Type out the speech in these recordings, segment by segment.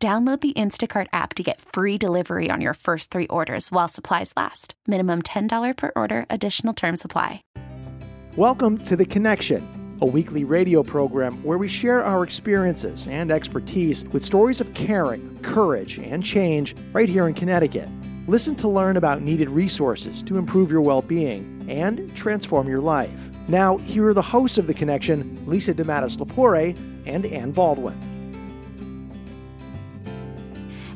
Download the Instacart app to get free delivery on your first three orders while supplies last. Minimum $10 per order, additional term supply. Welcome to The Connection, a weekly radio program where we share our experiences and expertise with stories of caring, courage, and change right here in Connecticut. Listen to learn about needed resources to improve your well being and transform your life. Now, here are the hosts of The Connection Lisa DeMattis Lapore and Ann Baldwin.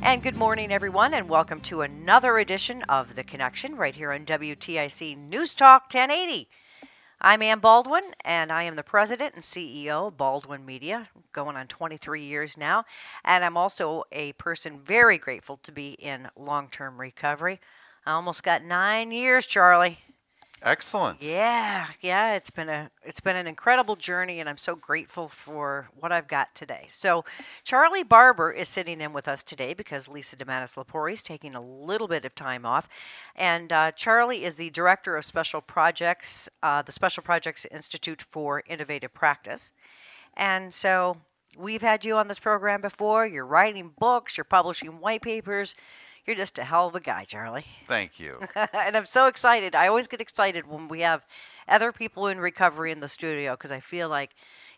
And good morning, everyone, and welcome to another edition of The Connection right here on WTIC News Talk 1080. I'm Ann Baldwin, and I am the president and CEO of Baldwin Media, going on 23 years now. And I'm also a person very grateful to be in long term recovery. I almost got nine years, Charlie. Excellent. Yeah, yeah, it's been a it's been an incredible journey and I'm so grateful for what I've got today. So, Charlie Barber is sitting in with us today because Lisa DeMattis Lapore is taking a little bit of time off. And uh, Charlie is the director of special projects, uh, the Special Projects Institute for Innovative Practice. And so, we've had you on this program before. You're writing books, you're publishing white papers. You're just a hell of a guy, Charlie. Thank you. and I'm so excited. I always get excited when we have other people in recovery in the studio because I feel like,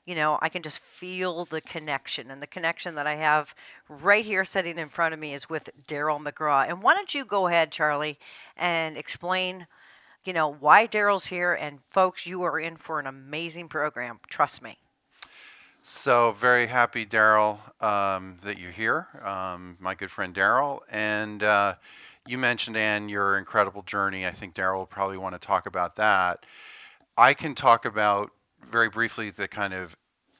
you know, I can just feel the connection. And the connection that I have right here sitting in front of me is with Daryl McGraw. And why don't you go ahead, Charlie, and explain, you know, why Daryl's here? And folks, you are in for an amazing program. Trust me. So very happy, Daryl, um, that you're here. Um, my good friend Daryl, and uh, you mentioned Ann your incredible journey. I think Daryl will probably want to talk about that. I can talk about very briefly the kind of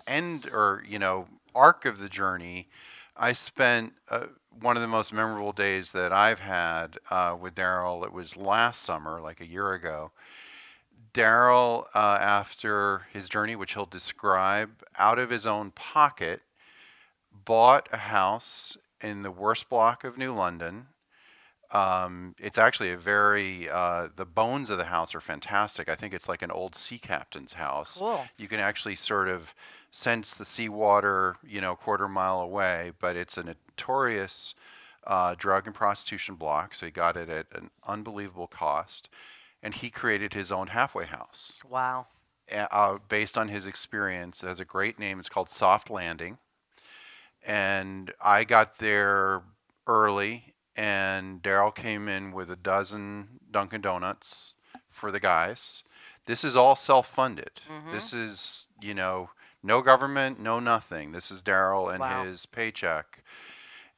end or you know arc of the journey. I spent uh, one of the most memorable days that I've had uh, with Daryl. It was last summer, like a year ago Daryl, uh, after his journey, which he'll describe, out of his own pocket, bought a house in the worst block of New London. Um, it's actually a very, uh, the bones of the house are fantastic. I think it's like an old sea captain's house. Cool. You can actually sort of sense the seawater, you know, a quarter mile away, but it's a notorious uh, drug and prostitution block. So he got it at an unbelievable cost and he created his own halfway house. Wow. Uh, based on his experience, it has a great name. It's called Soft Landing. And I got there early, and Daryl came in with a dozen Dunkin' Donuts for the guys. This is all self funded. Mm-hmm. This is, you know, no government, no nothing. This is Daryl and wow. his paycheck.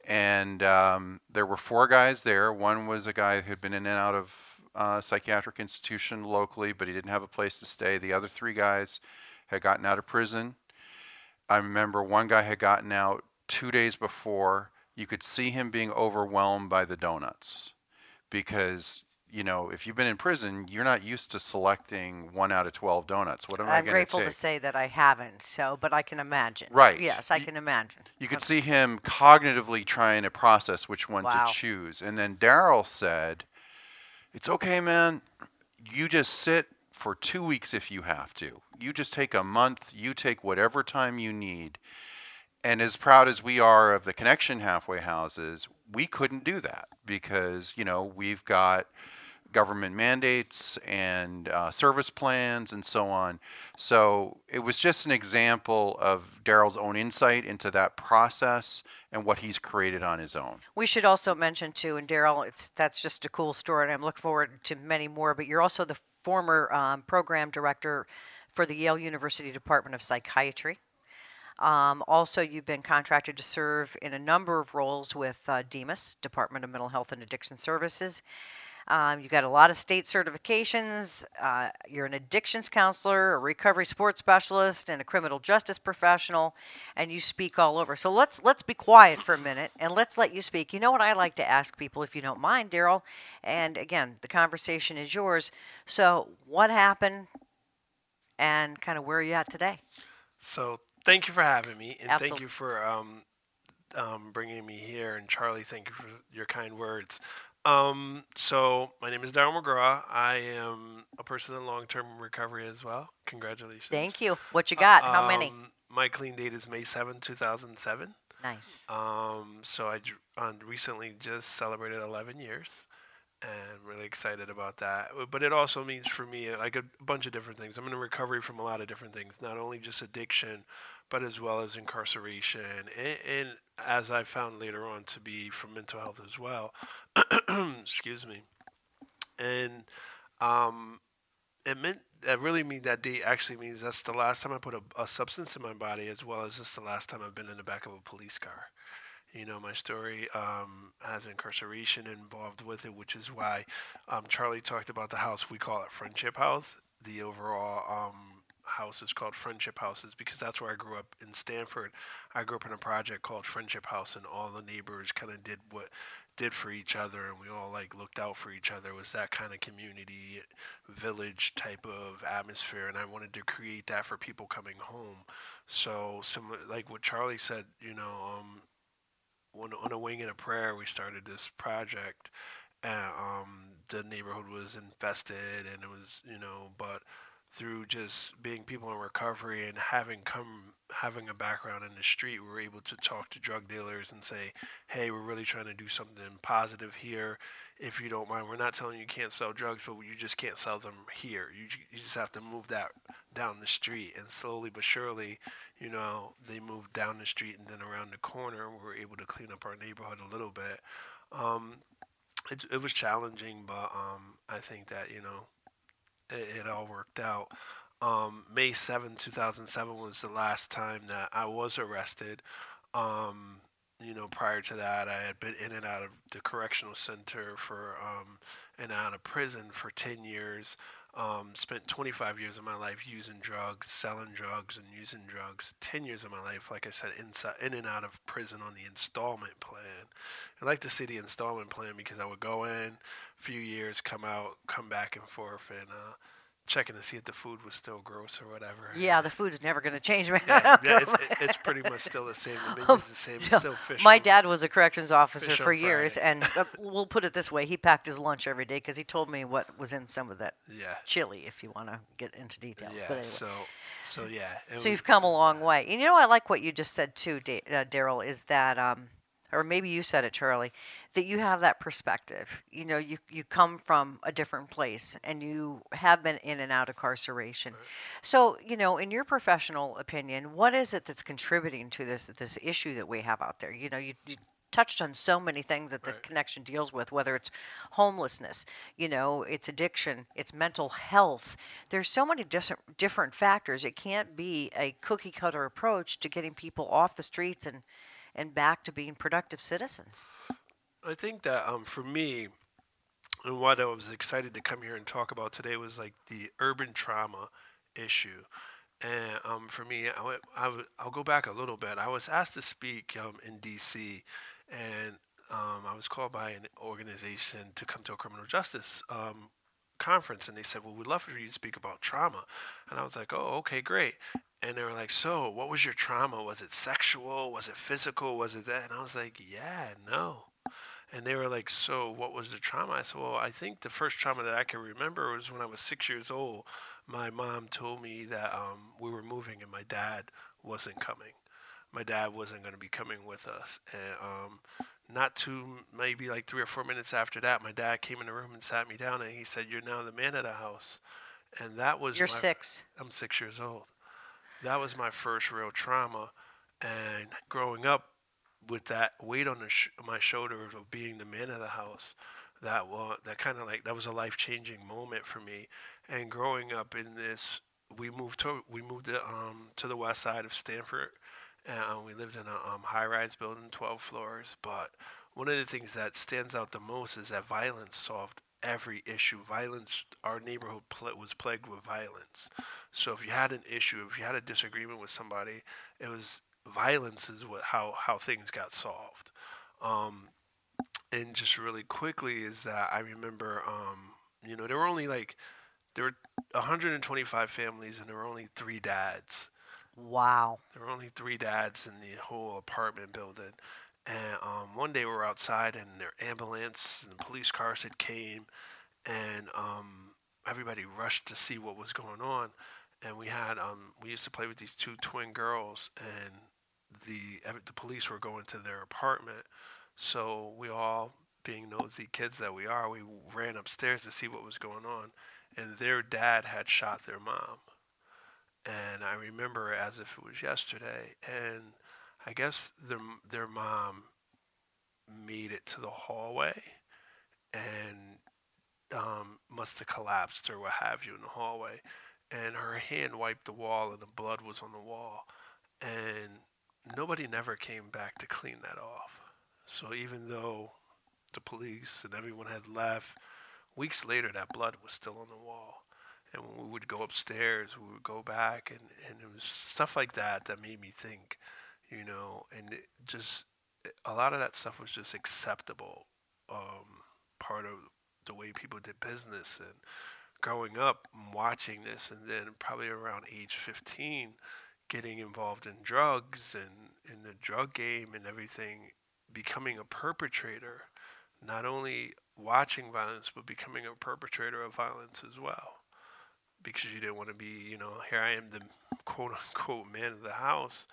And um, there were four guys there. One was a guy who had been in and out of uh, psychiatric institution locally, but he didn't have a place to stay. The other three guys had gotten out of prison. I remember one guy had gotten out two days before. You could see him being overwhelmed by the donuts because you know, if you've been in prison, you're not used to selecting one out of 12 donuts. What am I'm I going to grateful to say that I haven't, so, but I can imagine. Right. Yes, I can imagine. You could see him cognitively trying to process which one wow. to choose. And then Daryl said, it's okay, man. You just sit for two weeks if you have to. You just take a month, you take whatever time you need. And as proud as we are of the connection halfway houses, we couldn't do that because, you know, we've got government mandates and uh, service plans and so on. So it was just an example of Daryl's own insight into that process and what he's created on his own. We should also mention too, and Daryl, it's that's just a cool story, and I'm looking forward to many more. But you're also the former um, program director for the Yale University Department of Psychiatry. Um, also, you've been contracted to serve in a number of roles with uh, DMHAS, Department of Mental Health and Addiction Services. Um, you got a lot of state certifications. Uh, you're an addictions counselor, a recovery support specialist, and a criminal justice professional, and you speak all over. So let's let's be quiet for a minute and let's let you speak. You know what I like to ask people, if you don't mind, Daryl. And again, the conversation is yours. So what happened, and kind of where are you at today? So thank you for having me, and Absolutely. thank you for um, um, bringing me here. And Charlie, thank you for your kind words. Um, so my name is Daryl McGraw. I am a person in long-term recovery as well. Congratulations. Thank you. What you got? How many? Um, my clean date is May 7, 2007. Nice. Um, so I uh, recently just celebrated 11 years and I'm really excited about that. Uh, But it also means for me like a bunch of different things. I'm in recovery from a lot of different things, not only just addiction, but as well as incarceration, and, and as I found later on to be from mental health as well. Excuse me. And um, it meant that really mean that date actually means that's the last time I put a, a substance in my body, as well as just the last time I've been in the back of a police car. You know, my story um, has incarceration involved with it, which is why um, Charlie talked about the house. We call it Friendship House. The overall um, house is called Friendship Houses because that's where I grew up in Stamford. I grew up in a project called Friendship House, and all the neighbors kind of did what did for each other, and we all like looked out for each other. It was that kind of community, village type of atmosphere, and I wanted to create that for people coming home. So, similar like what Charlie said, you know, um, on, on a wing and a prayer, we started this project, and um, the neighborhood was infested, and it was, you know, but through just being people in recovery and having come having a background in the street, we were able to talk to drug dealers and say, "Hey, we're really trying to do something positive here. If you don't mind, we're not telling you you can't sell drugs, but you just can't sell them here. You you just have to move that down the street." And slowly but surely, you know, they moved down the street and then around the corner, we were able to clean up our neighborhood a little bit. Um, it, it was challenging, but um, I think that you know it, it all worked out. Um, May 7, 2007 was the last time that I was arrested. Um, you know, prior to that, I had been in and out of the correctional center for um, and out of prison for 10 years. Um, spent 25 years of my life using drugs, selling drugs, and using drugs. 10 years of my life, like I said, inside, in and out of prison on the installment plan. I like to see the installment plan because I would go in, few years, come out, come back and forth, and uh, checking to see if the food was still gross or whatever. Yeah, the food's never going to change, man. yeah, yeah, it's, it's pretty much still the same. The menu's the same. It's still fish. My dad was a corrections officer fish for on years, and uh, we'll put it this way: he packed his lunch every day because he told me what was in some of that Yeah. chili. If you want to get into details, Yeah. anyway. So, so yeah. So was- you've come a long way. And you know, I like what you just said too, Da- uh, Daryl, is that, um, or maybe you said it, Charlie, that you have that perspective. You know, you, you come from a different place and you have been in and out of incarceration. So, you know, in your professional opinion, what is it that's contributing to this this issue that we have out there? You know, you, you touched on so many things that the Right. connection deals with, whether it's homelessness, you know, it's addiction, it's mental health. There's so many different different factors. It can't be a cookie cutter approach to getting people off the streets and and back to being productive citizens. I think that um, for me, and what I was excited to come here and talk about today was like the urban trauma issue. And um, for me, I'll go back a little bit. I was asked to speak um, in D.C. and um, I was called by an organization to come to a criminal justice um, conference, and they said, "Well, we'd love for you to speak about trauma." And I was like, "Oh, okay, great." And they were like, "So, what was your trauma? Was it sexual? Was it physical? Was it that?" And I was like, "Yeah, no." And they were like, So, what was the trauma? I said, Well, I think the first trauma that I can remember was when I was six years old. My mom told me that um, we were moving and my dad wasn't coming. My dad wasn't going to be coming with us. And um, not too, maybe like three or four minutes after that, my dad came in the room and sat me down and he said, You're now the man of the house. And that was You're my- six. I'm six years old. That was my first real trauma. And growing up with that weight on the sh- my shoulders of being the man of the house, that was that kind of like that was a life changing moment for me. And growing up in this, we moved to we moved to, um, to the west side of Stamford, and um, we lived in a um, high-rise building, 12 floors. But one of the things that stands out the most is that violence solved every issue. Violence, our neighborhood pl- was plagued with violence. So if you had an issue, if you had a disagreement with somebody, it was violence is what how how things got solved. Um, and just really quickly is that I remember, um, you know, there were only like there were 125 families and there were only three dads. Wow. There were only three dads in the whole apartment building. And um, one day we were outside and their ambulance and police cars had came and um, everybody rushed to see what was going on. And we had um, we used to play with these two twin girls and the the police were going to their apartment. So we all, being nosy kids that we are, we ran upstairs to see what was going on. And their dad had shot their mom. And I remember as if it was yesterday. And I guess their their mom made it to the hallway and um, must have collapsed or what have you in the hallway. And her hand wiped the wall, and the blood was on the wall. And nobody never came back to clean that off. So even though the police and everyone had left, weeks later that blood was still on the wall. And when we would go upstairs, we would go back, and, and it was stuff like that that made me think you know, and it just a lot of that stuff was just acceptable, um, part of the way people did business. And growing up, watching this, and then probably around age 15, getting involved in drugs and in the drug game and everything, becoming a perpetrator, not only watching violence, but becoming a perpetrator of violence as well. Because you didn't want to be, you know, here I am, the quote unquote man of the house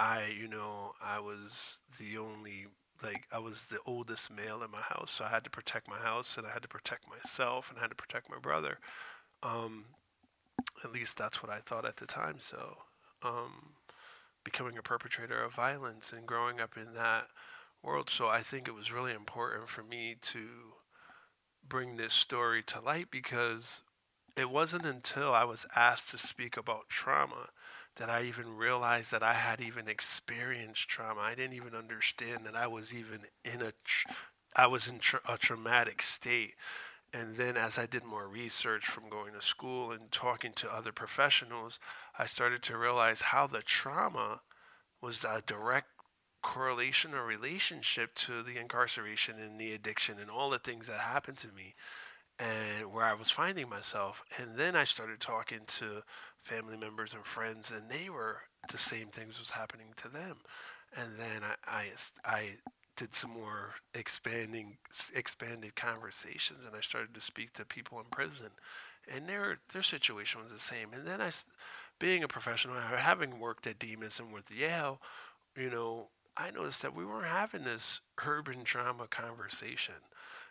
I, you know, I was the only like I was the oldest male in my house, so I had to protect my house and I had to protect myself and I had to protect my brother. Um, at least that's what I thought at the time. So, um, becoming a perpetrator of violence and growing up in that world, so I think it was really important for me to bring this story to light because it wasn't until I was asked to speak about trauma that I even realized that I had even experienced trauma. I didn't even understand that I was even in a, I was in tra- a traumatic state. And then as I did more research from going to school and talking to other professionals, I started to realize how the trauma was a direct correlation or relationship to the incarceration and the addiction and all the things that happened to me and where I was finding myself. And then I started talking to family members and friends, and they were the same things was happening to them. And then I, I, I did some more expanding, expanded conversations, and I started to speak to people in prison, and their their situation was the same. And then I, being a professional, having worked at DMHAS and with Yale, you know, I noticed that we weren't having this urban trauma conversation.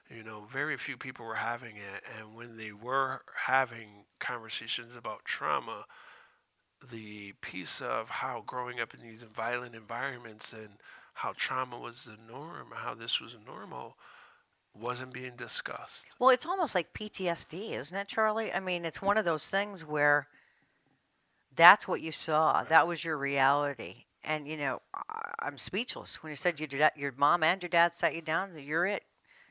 You know, very few people were having it, and when they were having conversations about trauma, the piece of how growing up in these violent environments and how trauma was the norm, how this was normal, wasn't being discussed. Well, it's almost like PTSD, isn't it, Charlie? I mean, it's one of those things where that's what you saw, right. that was your reality. And you know, I'm speechless when you said your dad, your mom and your dad sat you down. You're it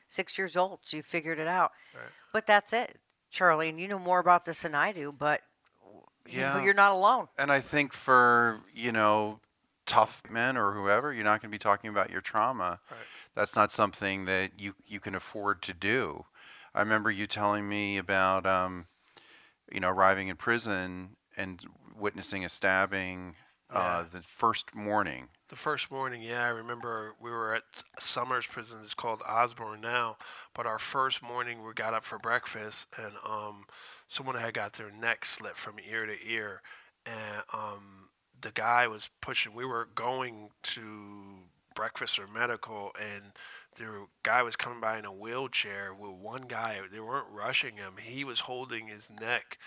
six years old, so you figured it out. Right. But that's it, Charlie, and you know more about this than I do, but yeah. you're not alone. And I think for, you know, tough men or whoever, you're not going to be talking about your trauma. Right. That's not something that you, you can afford to do. I remember you telling me about, um, you know, arriving in prison and witnessing a stabbing yeah. uh, the first morning. The first morning, yeah, I remember we were at Somers Prison. It's called Osborn now, but our first morning we got up for breakfast and um, someone had got their neck slit from ear to ear, and um, the guy was pushing. We were going to breakfast or medical, and the guy was coming by in a wheelchair with one guy. They weren't rushing him. He was holding his neck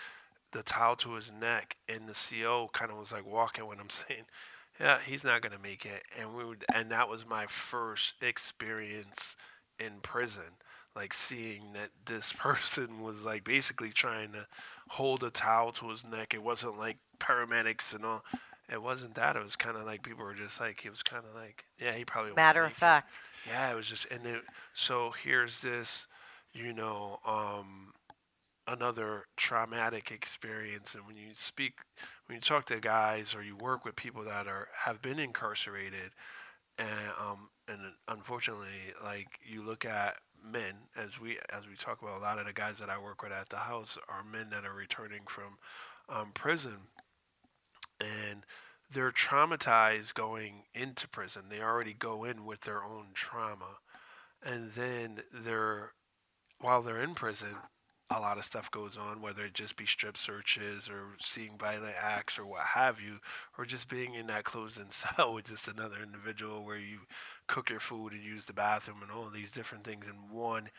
the towel to his neck, and the CO kind of was like walking when I'm saying, "Yeah, he's not gonna make it." And we would, and that was my first experience in prison, like seeing that this person was like basically trying to hold a towel to his neck. It wasn't like paramedics and all. it wasn't that. It was kind of like people were just like, it was kind of like, yeah, he probably won't Matter of make it. fact. Yeah, it was just, and then so here's this, you know, um, another traumatic experience. And when you speak, when you talk to guys or you work with people that are have been incarcerated, and um, and unfortunately, like you look at men as we as we talk about a lot of the guys that I work with at the house are men that are returning from um, prison, and they're traumatized going into prison. They already go in with their own trauma, and then they're while they're in prison, a lot of stuff goes on, whether it just be strip searches or seeing violent acts or what have you, or just being in that closed in cell with just another individual where you cook your food and use the bathroom and all these different things in one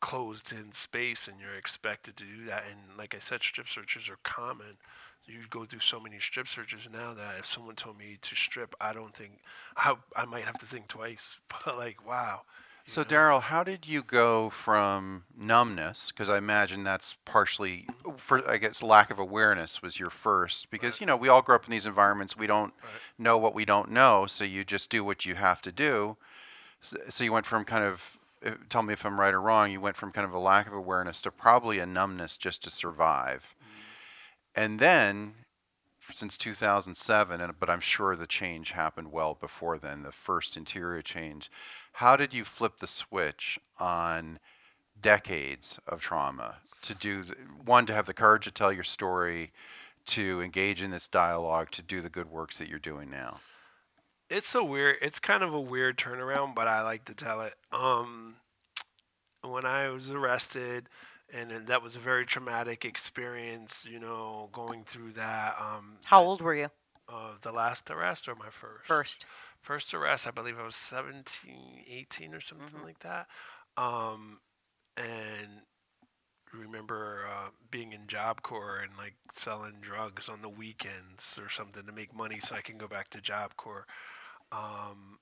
closed in space and you're expected to do that. And like I said, strip searches are common. You go through so many strip searches now that if someone told me to strip, I don't think I, I might have to think twice. But like, wow, So, Daryl, how did you go from numbness? Because I imagine that's partially, for I guess, lack of awareness was your first. Because you know we all grow up in these environments. We don't know what we don't know, so you just do what you have to do. So, so you went from kind of, uh, tell me if I'm right or wrong. You went from kind of a lack of awareness to probably a numbness just to survive, and then since 2007, and but I'm sure the change happened well before then. The first interior change. How did you flip the switch on decades of trauma to do th- one to have the courage to tell your story, to engage in this dialogue, to do the good works that you're doing now? it's a weird it's kind of a weird turnaround but i like to tell it um when i was arrested and then that was a very traumatic experience you know going through that um How old were you? Uh, the last arrest or my first First. first arrest i believe i was 17 18 or something Mm-hmm. like that um and remember uh, being in job corps and like selling drugs on the weekends or something to make money so i can go back to job corps um,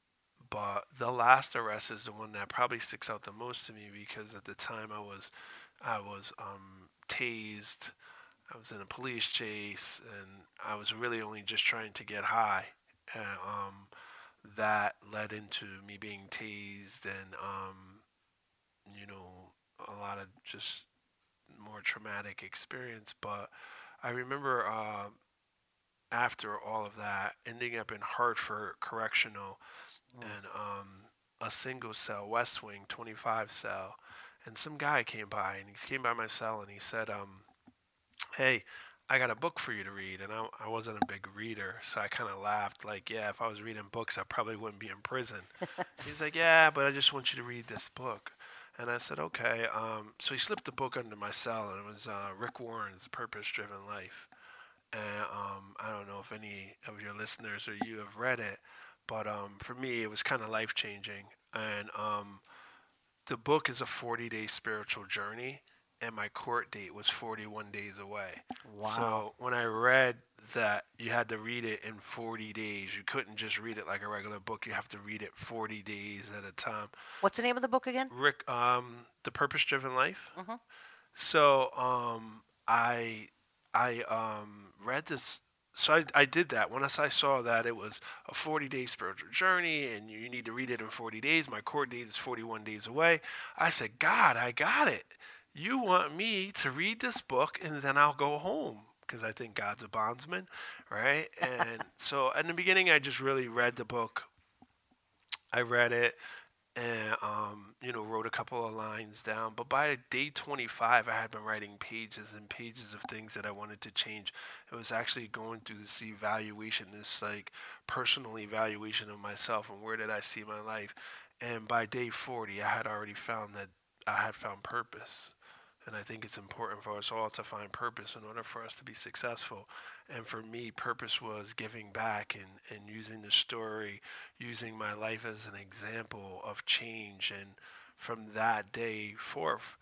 but the last arrest is the one that probably sticks out the most to me because at the time I was, I was um, tased, I was in a police chase, and I was really only just trying to get high. And, um, that led into me being tased and, um, you know, a lot of just more traumatic experience. But I remember uh, after all of that, ending up in Hartford Correctional and um, a single cell, West Wing, 25 cell. And some guy came by and he came by my cell and he said, um, Hey, I got a book for you to read. And I, I wasn't a big reader, so I kind of laughed, like, Yeah, if I was reading books, I probably wouldn't be in prison. He's like, Yeah, but I just want you to read this book. And I said, Okay. Um, so he slipped the book under my cell and it was uh, Rick Warren's Purpose Driven Life and um, I don't know if any of your listeners or you have read it, but um, for me, it was kind of life changing. And um, the book is a 40 day spiritual journey, and my court date was 41 days away. Wow. So when I read that you had to read it in 40 days, you couldn't just read it like a regular book. You have to read it 40 days at a time. What's the name of the book again? Rick, um, the purpose driven life. Mhm. So um, I I um, read this. So I, I did that. Once I saw that it was a 40 day spiritual journey and you need to read it in 40 days, my court date is 41 days away. I said, God, I got it. You want me to read this book and then I'll go home because I think God's a bondsman, right? And so in the beginning, I just really read the book. I read it and um, you know wrote a couple of lines down. But by day 25, I had been writing pages and pages of things that I wanted to change. It was actually going through this evaluation, this like personal evaluation of myself and where did I see my life. And by day 40, I had already found that I had found purpose. And I think it's important for us all to find purpose in order for us to be successful. And for me, purpose was giving back and, and using the story, using my life as an example of change. And from that day forth,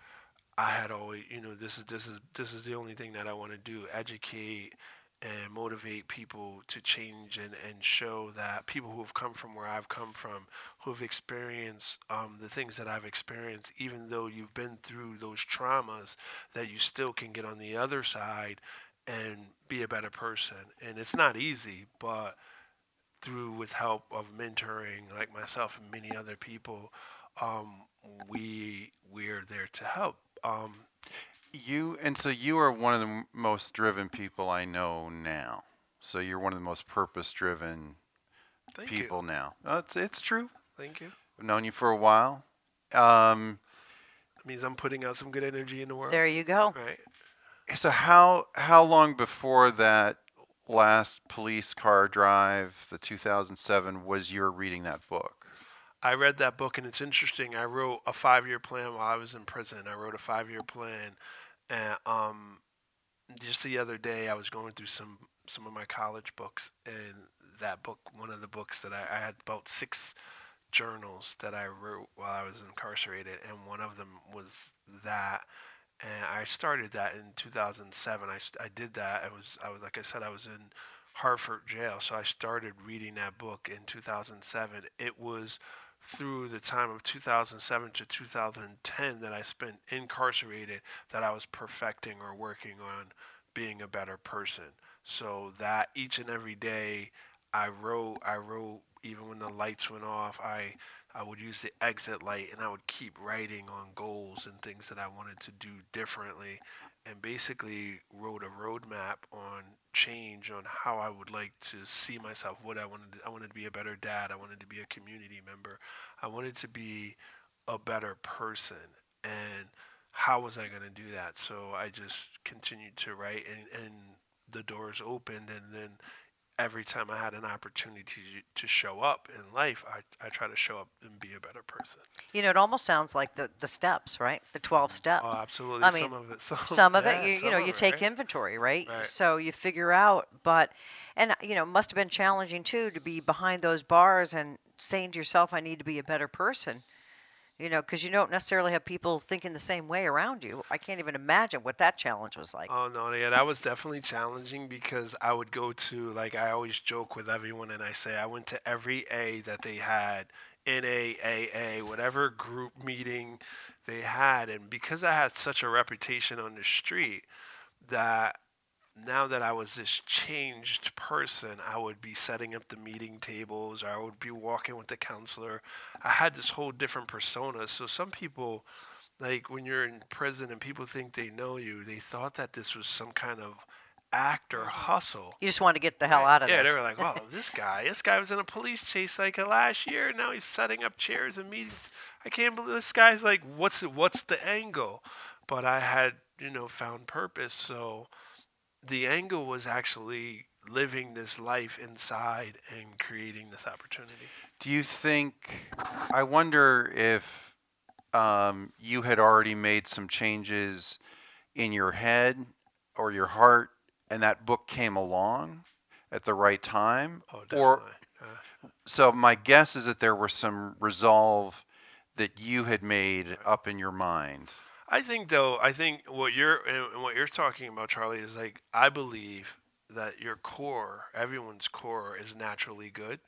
I had always, you know, this is this is this is the only thing that I want to do: educate and motivate people to change and, and show that people who have come from where I've come from, who have experienced um, the things that I've experienced, even though you've been through those traumas, that you still can get on the other side and be a better person. And it's not easy, but through with help of mentoring like myself and many other people, um, we we're there to help. Um, you and so you are one of the most driven people I know now. So you're one of the most purpose-driven thank people you. now. Uh, it's it's true. Thank you. I've known you for a while. Um, That means I'm putting out some good energy in the world. There you go. Right. so how how long before that last police car drive, the 2007, was your reading that book? I read that book and it's interesting. I wrote a five year plan while I was in prison. I wrote a five year plan, and um, just the other day I was going through some some of my college books, and that book, one of the books that I, I had about six journals that I wrote while I was incarcerated, and one of them was that. And I started that in 2007. I, I did that. I was I was like I said I was in Hartford jail, so I started reading that book in 2007. It was through the time of 2007 to 2010 that I spent incarcerated that I was perfecting or working on being a better person. So that each and every day I wrote, I wrote even when the lights went off, I I would use the exit light and I would keep writing on goals and things that I wanted to do differently and basically wrote a roadmap on change on how I would like to see myself, what I wanted to, I wanted to be a better dad, I wanted to be a community member, I wanted to be a better person and how was I going to do that? So I just continued to write and, and the doors opened and then every time I had an opportunity to, show up in life, I, I try to show up and be a better person. You know, it almost sounds like the, the steps, right? The 12 steps. Oh, absolutely. I mean, some of it. Some, some of yeah, it you, you know you take right? inventory right? Right. so you figure out but and you know it must have been challenging too to be behind those bars and saying to yourself i need to be a better person you know because you don't necessarily have people thinking the same way around you. I can't even imagine what that challenge was like. Oh no, yeah, that was definitely challenging because I would go to like I always joke with everyone and I say I went to every A that they had, NAAA, whatever group meeting they had, and because I had such a reputation on the street, that now that I was this changed person, I would be setting up the meeting tables, or I would be walking with the counselor. I had this whole different persona. So some people like when you're in prison and people think they know you, they thought that this was some kind of act or mm-hmm. hustle. you just want to get the hell Right. out of there. yeah, there they were like, "Well, this guy, this guy was in a police chase like last year. and Now he's setting up chairs and meetings. I can't believe this guy's like, what's what's the angle?" But I had, you know, found purpose. So the angle was actually living this life inside and creating this opportunity. Do you think? I wonder if um, you had already made some changes in your head or your heart, and that book came along at the right time. Oh, Or definitely. Uh, so my guess is that there was some resolve that you had made up in your mind. I think though, I think what you're and what you're talking about, Charlie, is like I believe that your core, everyone's core, is naturally good,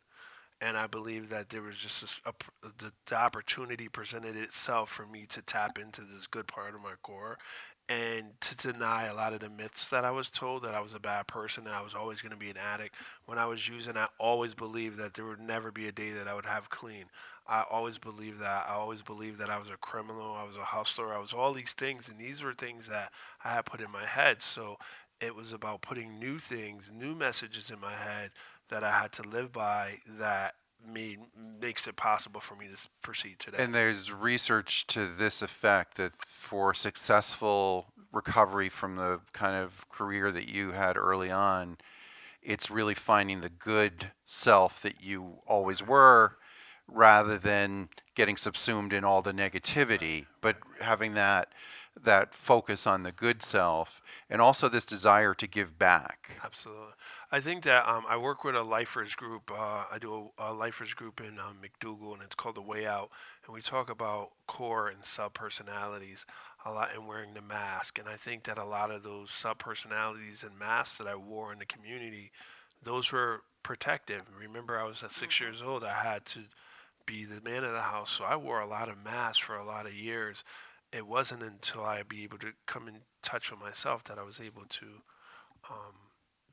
and I believe that there was just the, the opportunity presented itself for me to tap into this good part of my core, and to deny a lot of the myths that I was told that I was a bad person and I was always going to be an addict. When I was using, I always believed that there would never be a day that I would have clean. I always believed that. I always believed that I was a criminal. I was a hustler. I was all these things, and these were things that I had put in my head. So it was about putting new things, new messages in my head that I had to live by that made makes it possible for me to proceed today. And there's research to this effect that for successful recovery from the kind of career that you had early on, it's really finding the good self that you always were rather than getting subsumed in all the negativity, but having that that focus on the good self and also this desire to give back. Absolutely. I think that um, I work with a lifers group. Uh, I do a, a lifers group in um, MacDougall, and it's called The Way Out. And we talk about core and sub personalities a lot and wearing the mask. And I think that a lot of those sub personalities and masks that I wore in the community, those were protective. Remember, I was at 6 years old. I had to be the man of the house, so I wore a lot of masks for a lot of years. It wasn't until I be able to come in touch with myself that I was able to um,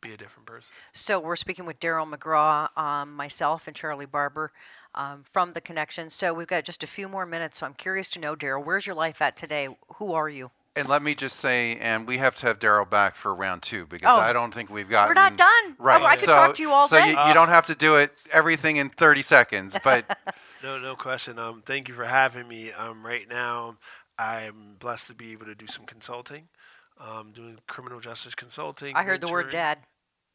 be a different person. So we're speaking with Daryl McGraw, um, myself, and Charlie Barber um, from the Connection. So we've got just a few more minutes. So I'm curious to know, Daryl, where's your life at today? Who are you? And let me just say, and we have to have Daryl back for round two because Oh. I don't think we've got. We're not done. Right. Oh, I could so, talk to you all so day. you, you don't have to do it everything in 30 seconds, but No, no question. Um, thank you for having me. Um, right now, I'm blessed to be able to do some consulting. Um, doing criminal justice consulting. I heard the word dad.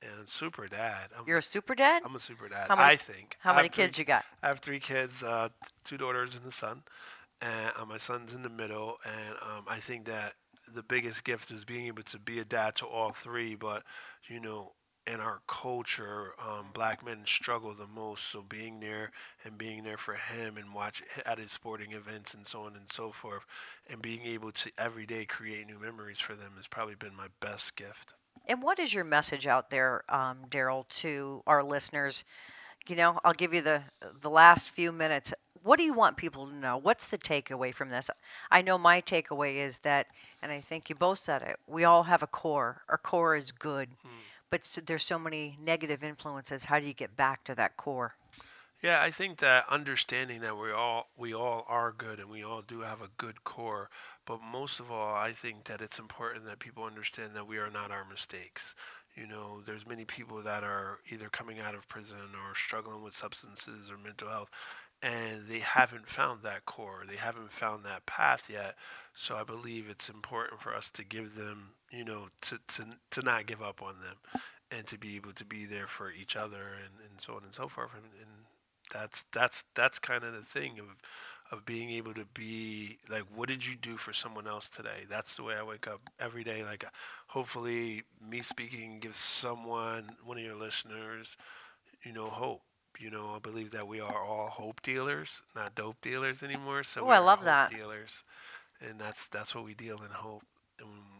And super dad. I'm, You're a super dad? I'm a super dad. Many- I think. how I many have three- kids you got? I have three kids, uh, two daughters and a son, and uh, my son's in the middle. And um, I think that the biggest gift is being able to be a dad to all three. But you know, in our culture, um, black men struggle the most. So being there and being there for him and watch at his sporting events and so on and so forth, and being able to every day create new memories for them has probably been my best gift. And what is your message out there, um, Daryl, to our listeners? You know, I'll give you the the last few minutes. What do you want people to know? What's the takeaway from this? I know my takeaway is that, and I think you both said it. We all have a core. Our core is good, but s there's so many negative influences. How do you get back to that core? Yeah, I think that understanding that we all we all are good and we all do have a good core, but most of all, I think that it's important that people understand that we are not our mistakes. You know, there's many people that are either coming out of prison or struggling with substances or mental health and they haven't found that core. They haven't found that path yet. So I believe it's important for us to give them, you know, to to, to not give up on them and to be able to be there for each other and, and so on and so forth. And, and that's that's that's kind of the thing of of being able to be like what did you do for someone else today? That's the way i wake up every day. Like hopefully me speaking gives someone one of your listeners you know hope. You know i believe that we are all hope dealers not dope dealers anymore. So I love hope that. dealers. And that's that's what we deal in hope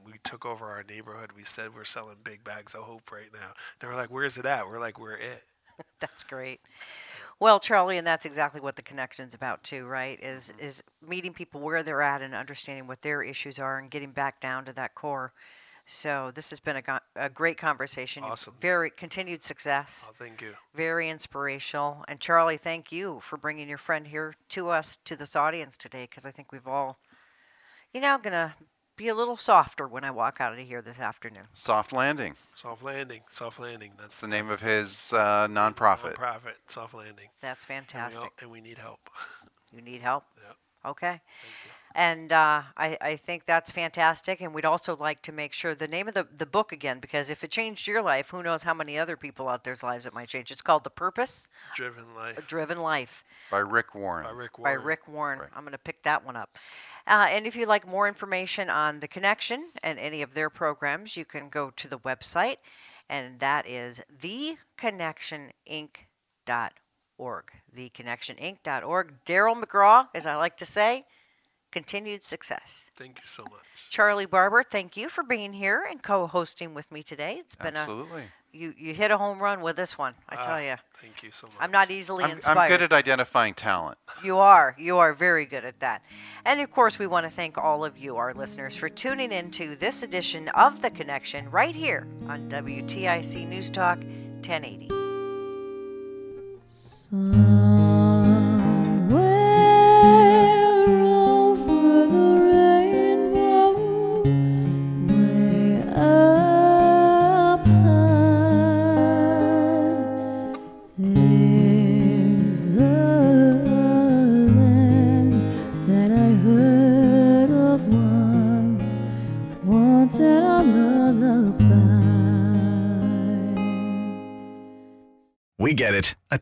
we took over our neighborhood we said we're selling big bags of hope right now they were like where's it at we're like we're it That's great. Well, Charlie, and that's exactly what the connection's about too, right? Is mm-hmm. is meeting people where they're at and understanding what their issues are and getting back down to that core. So this has been a, go- a great conversation. Awesome. Very continued success. oh thank you Very inspirational. And Charlie, thank you for bringing your friend here to us, to this audience today, because I think we've all, you know, gonna be a little softer when I walk out of here this afternoon. Soft Landing. Soft landing, soft landing. That's the name of his uh, nonprofit. Profit, soft landing. That's And we, fantastic. all, and we need help. You need help? Yep. Okay. And uh, I, I think that's fantastic. And we'd also like to make sure the name of the, the book again, because if it changed your life, who knows how many other people out there's lives it might change. It's called The Purpose, Driven A life Driven Life by Rick Warren. by Rick Warren. by Rick Warren. I'm going to pick that one up. Uh, and if you'd like more information on The Connection and any of their programs, you can go to the website, and that is theconnectioninc.org. Theconnectioninc.org. Daryl McGraw, as I like to say, continued success. Thank you so much. Charlie Barber, thank you for being here and co-hosting with me today. It's been Absolutely. a you you hit a home run with this one. I tell Ah, you, Thank you so much. I'm not easily I'm, inspired. I'm good at identifying talent. You are. You are very good at that. And of course, we want to thank all of you, our listeners, for tuning in to this edition of The Connection right here on WTIC News Talk 1080. Somewhere